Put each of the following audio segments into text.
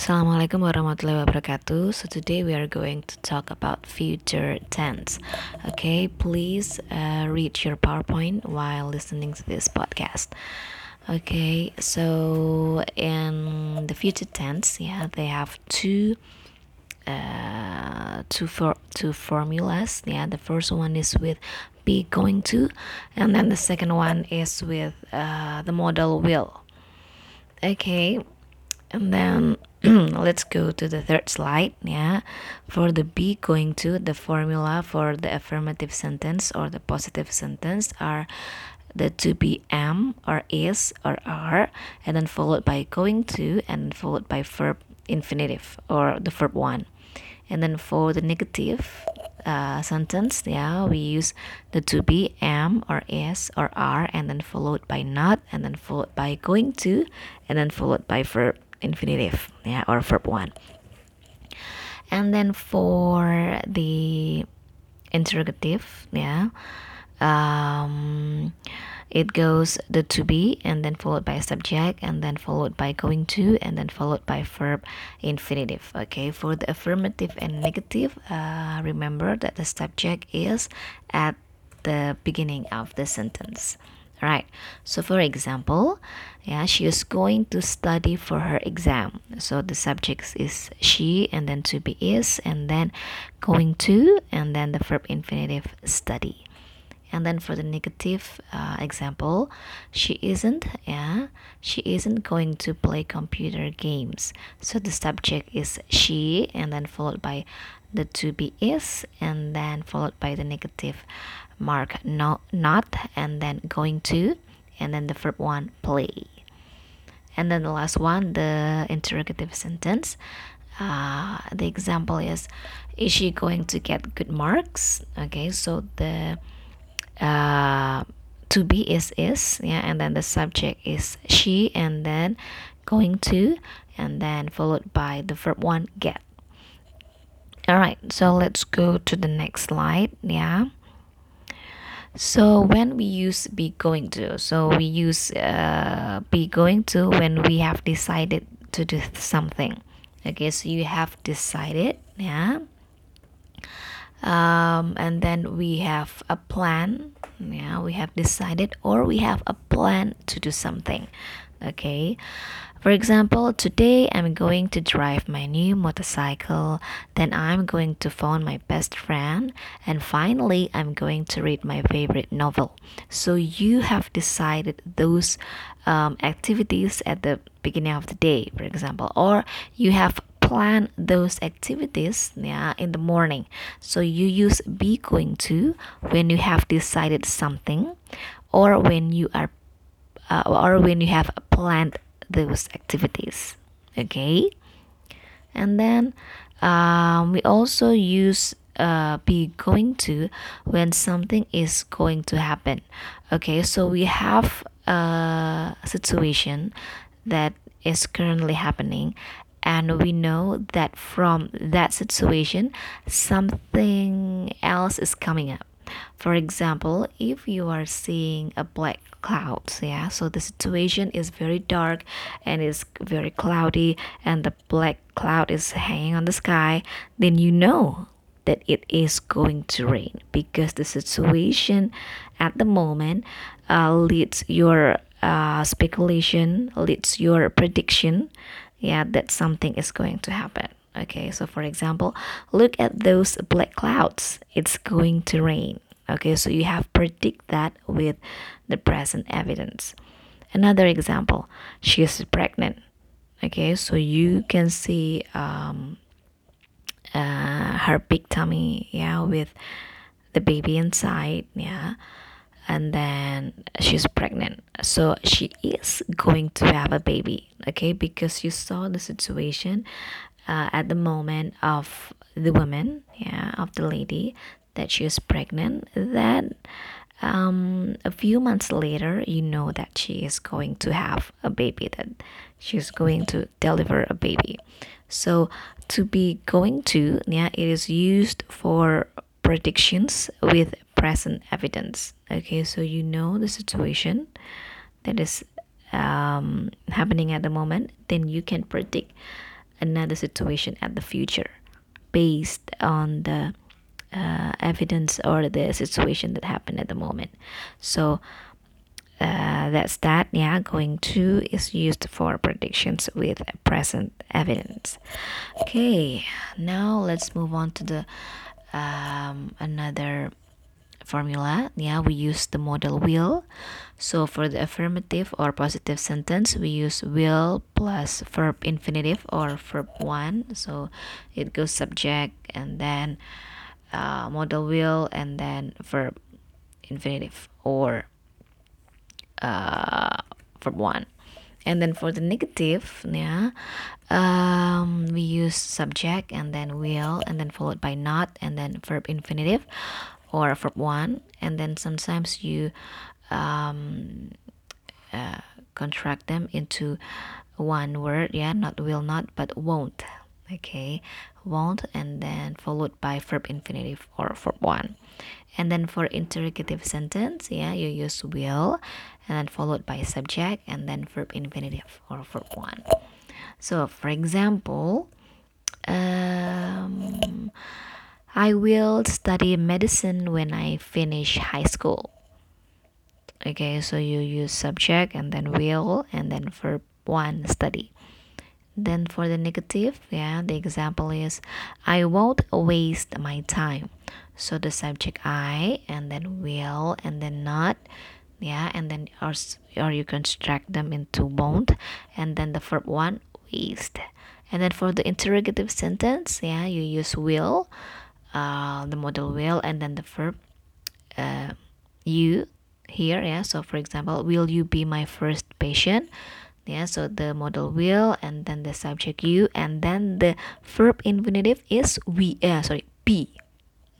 Assalamualaikum warahmatullahi wabarakatuh. So today we are going to talk about future tense. Okay, please uh, read your PowerPoint while listening to this podcast. Okay, so in the future tense, yeah, they have two uh, two for two formulas. Yeah, the first one is with be going to, and then the second one is with uh, the modal will. Okay, and then let's go to the third slide yeah for the be going to the formula for the affirmative sentence or the positive sentence are the to be am or is or are and then followed by going to and followed by verb infinitive or the verb one. And then for the negative uh, sentence yeah we use the to be am or is or are and then followed by not and then followed by going to and then followed by verb infinitive yeah or verb one. And then for the interrogative yeah um, it goes the to be and then followed by subject and then followed by going to and then followed by verb infinitive. Okay for the affirmative and negative uh, remember that the subject is at the beginning of the sentence. Right so for example yeah she is going to study for her exam. So the subject is she and then to be is and then going to and then the verb infinitive study. And then for the negative uh, example she isn't yeah she isn't going to play computer games. So the subject is she and then followed by the to be is and then followed by the negative mark not not and then going to and then the verb one play. And then the last one the interrogative sentence. Uh, the example is is she going to get good marks? Okay so the uh, to be is is yeah and then the subject is she and then going to and then followed by the verb one get. All right so let's go to the next slide yeah so when we use be going to so we use uh, be going to when we have decided to do something. Okay so you have decided yeah? Um, and then we have a plan yeah we have decided or we have a plan to do something okay for example, today I'm going to drive my new motorcycle, then I'm going to phone my best friend, and finally I'm going to read my favorite novel. So you have decided those um, activities at the beginning of the day, for example, or you have planned those activities yeah, in the morning. So you use be going to when you have decided something, or when you are, uh, or when you have planned those activities okay? And then um, we also use uh, be going to when something is going to happen okay? So we have a situation that is currently happening and we know that from that situation something else is coming up for example if you are seeing a black clouds yeah so the situation is very dark and it's very cloudy and the black cloud is hanging on the sky then you know that it is going to rain because the situation at the moment uh, leads your uh, speculation leads your prediction yeah that something is going to happen okay so for example look at those black clouds. It's going to rain. Okay so you have predict that with the present evidence. Another example she is pregnant. Okay so you can see um, uh, her big tummy yeah with the baby inside yeah and then she's pregnant. So she is going to have a baby okay because you saw the situation uh, at the moment of the woman yeah of the lady that she is pregnant then um, a few months later you know that she is going to have a baby that she's going to deliver a baby. So to be going to yeah it is used for predictions with present evidence. Okay so you know the situation that is um, happening at the moment then you can predict another situation at the future based on the uh, evidence or the situation that happened at the moment. So uh, that's that. Yeah going to is used for predictions with present evidence. Okay now let's move on to the um, another formula. Yeah we use the modal will. So for the affirmative or positive sentence we use will plus verb infinitive or verb one. So it goes subject and then uh, modal will and then verb infinitive or uh, verb one. And then for the negative yeah um, we use subject and then will and then followed by not and then verb infinitive or verb one and then sometimes you um, uh, contract them into one word yeah not will not but won't okay? Won't and then followed by verb infinitive or verb one. And then for interrogative sentence yeah you use will and then followed by subject and then verb infinitive or verb one. So for example um, i will study medicine when i finish high school. Okay so you use subject and then will and then verb one study. Then for the negative yeah the example is i won't waste my time. So the subject i and then will and then not yeah and then or, or you construct them into won't and then the verb one waste. And then for the interrogative sentence yeah you use will uh, the modal will and then the verb uh, you here yeah. So for example will you be my first patient? Yeah so the modal will and then the subject you and then the verb infinitive is we uh, sorry be.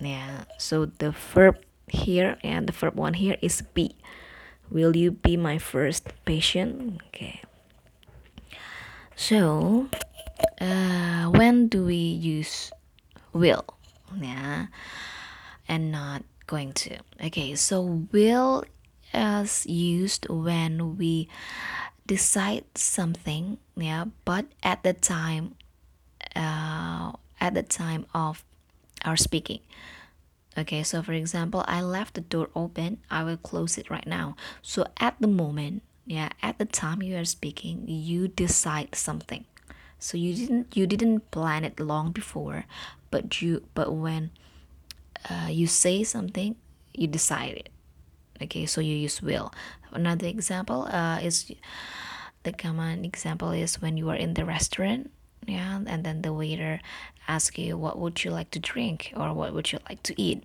Yeah so the verb here and the verb one here is be. Will you be my first patient? Okay. So uh, when do we use will yeah and not going to. Okay so will is used when we decide something yeah but at the time uh, at the time of our speaking. Okay so for example i left the door open i will close it right now. So at the moment yeah at the time you are speaking you decide something so you didn't you didn't plan it long before but you but when uh, you say something you decide it. Okay so you use will. Another example uh, is the common example is when you are in the restaurant yeah and then the waiter asks you what would you like to drink or what would you like to eat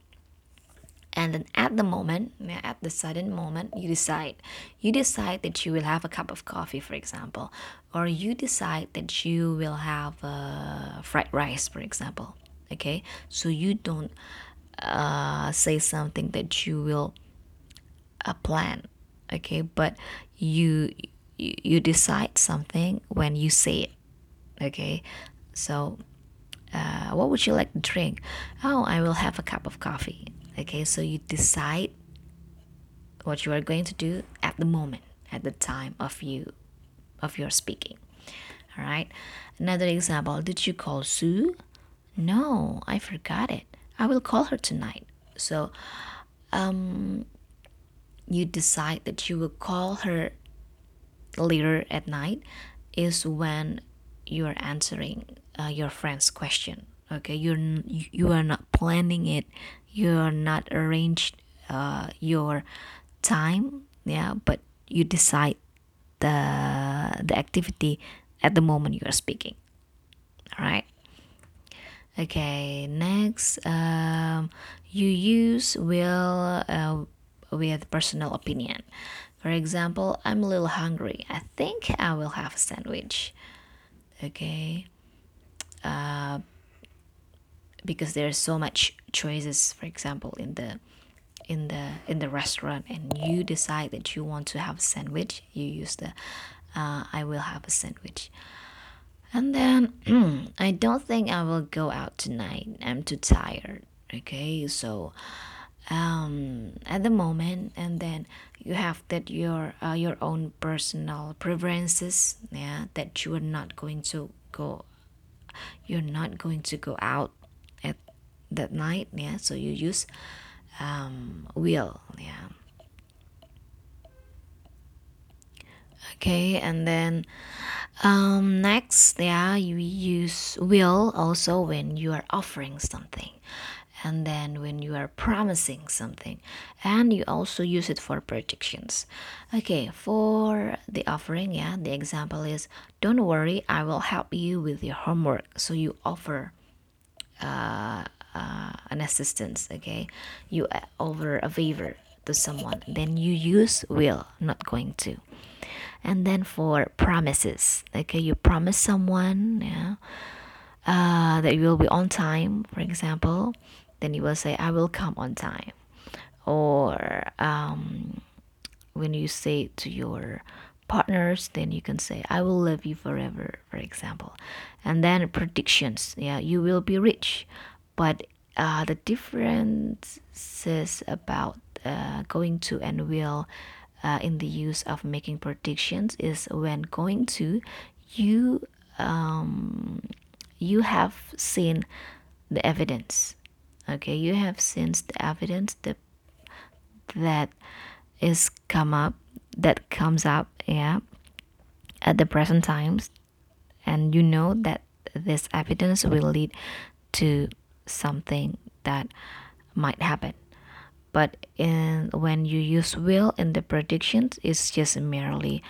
and then at the moment at the sudden moment you decide you decide that you will have a cup of coffee for example or you decide that you will have uh, fried rice for example okay? So you don't uh, say something that you will a plan okay? But you you decide something when you say it okay? So uh, what would you like to drink? Oh i will have a cup of coffee okay so you decide what you are going to do at the moment at the time of you of your speaking. All right another example did you call sue? No i forgot it. I will call her tonight. So um you decide that you will call her later at night is when you are answering uh, your friend's question. Okay you're you are not planning it you're not arranged uh, your time yeah but you decide the the activity at the moment you are speaking all right okay next um, you use will uh, with personal opinion. For example, I'm a little hungry. I think I will have a sandwich. Okay. Uh, because there's so much choices, for example, in the in the in the restaurant and you decide that you want to have a sandwich you use the uh, i will have a sandwich. And then i don't think i will go out tonight. I'm too tired okay? So um, at the moment and then you have that your uh, your own personal preferences yeah that you are not going to go you're not going to go out that night yeah so you use um, will yeah. Okay and then um, next yeah you use will also when you are offering something and then when you are promising something and you also use it for predictions. Okay for the offering yeah the example is don't worry i will help you with your homework. So you offer uh, uh, an assistance okay? You uh, offer a favor to someone then you use will not going to. And then for promises okay? You promise someone yeah uh, that you will be on time for example then you will say i will come on time. Or um, when you say to your partners then you can say i will love you forever for example. And then predictions yeah you will be rich but uh, the differences about uh, going to and will uh, in the use of making predictions is when going to you um, you have seen the evidence okay? You have seen the evidence that that is come up that comes up yeah at the present times. And you know that this evidence will lead to something that might happen. But in when you use will in the predictions it's just merely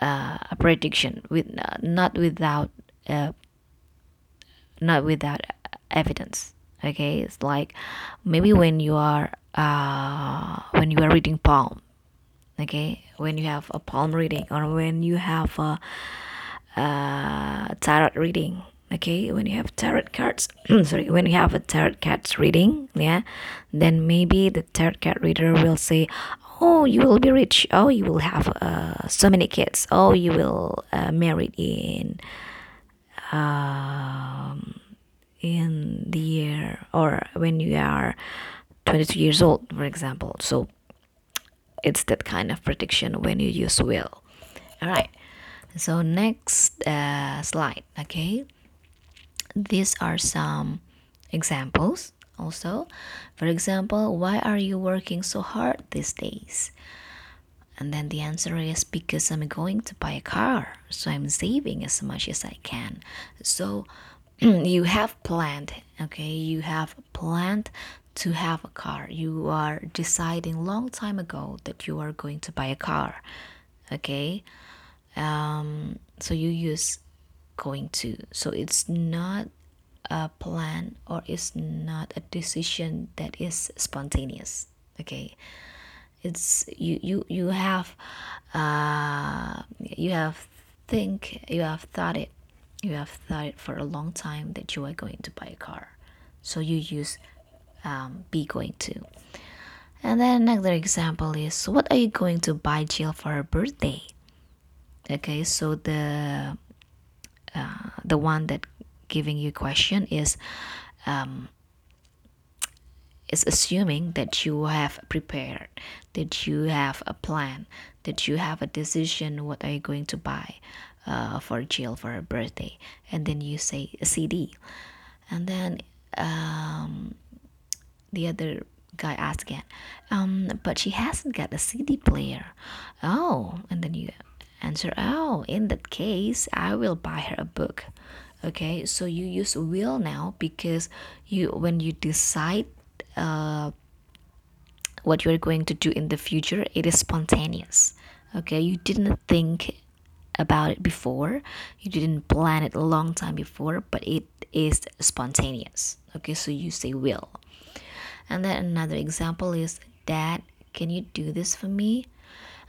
uh, a prediction with uh, not without uh, not without evidence okay? It's like maybe when you are uh, when you are reading palm okay? When you have a palm reading or when you have a, a tarot reading okay when you have tarot cards sorry when you have a tarot cards reading yeah then maybe the tarot card reader will say oh you will be rich. Oh you will have uh, so many kids. Oh you will uh, marry in um, in the year or when you are 22 years old for example. So it's that kind of prediction when you use will. All right. So next uh, slide okay these are some examples also. For example why are you working so hard these days? And then the answer is because i'm going to buy a car so i'm saving as much as i can. So you have planned okay? You have planned to have a car. You are deciding long time ago that you are going to buy a car okay? Um, so you use going to. So it's not a plan or it's not a decision that is spontaneous okay? It's you you you have uh you have think you have thought it you have thought it for a long time that you are going to buy a car. So you use um, be going to. And then another example is what are you going to buy jill for her birthday? Okay so the uh, the one that giving you question is um, is assuming that you have prepared that you have a plan that you have a decision what are you going to buy uh, for Jill for her birthday? And then you say a CD and then um, the other guy asks again um, but she hasn't got a CD player. Oh and then you answer oh in that case i will buy her a book. Okay so you use will now because you when you decide uh, what you're going to do in the future it is spontaneous. Okay you didn't think about it before. You didn't plan it a long time before but it is spontaneous. Okay so you say will. And then another example is dad can you do this for me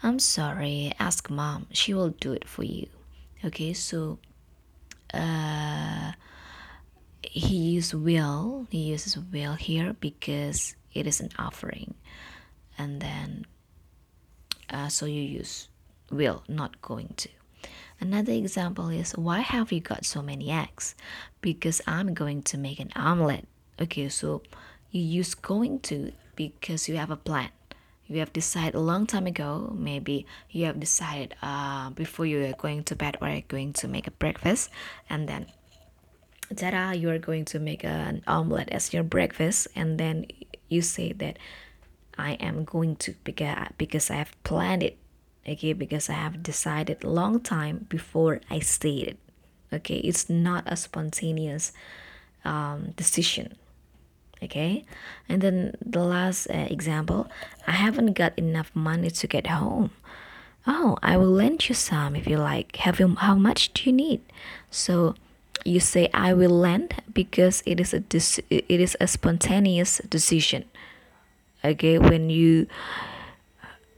I'm sorry, ask mom. She will do it for you. Okay, so uh, he uses will. He uses will here because it is an offering, and then uh, so you use will, not going to. Another example is why have you got so many eggs? Because I'm going to make an omelet. Okay, so you use going to because you have a plan you have decided a long time ago maybe you have decided uh, before you are going to bed or going to make a breakfast and then Tara, you are going to make an omelette as your breakfast, and then you say that I am going to because because I have planned it, okay, because I have decided long time before I stated, okay. It's not a spontaneous um, decision, okay. And then the last uh, example, I haven't got enough money to get home. Oh, I will lend you some if you like. Have you, how much do you need? So you say I will lend because it is a it is a spontaneous decision. Okay, when you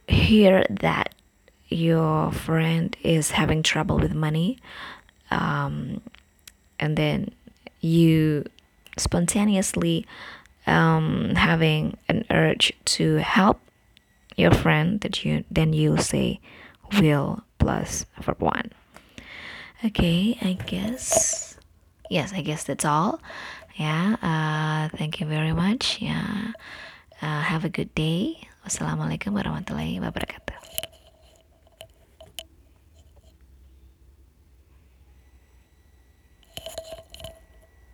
hear that your friend is having trouble with money, um, and then you spontaneously um, having an urge to help your friend that you then you say will plus verb one. Okay i guess yes i guess that's all. Yeah uh, thank you very much. Yeah uh, have a good day. Wassalamualaikum warahmatullahi wabarakatuh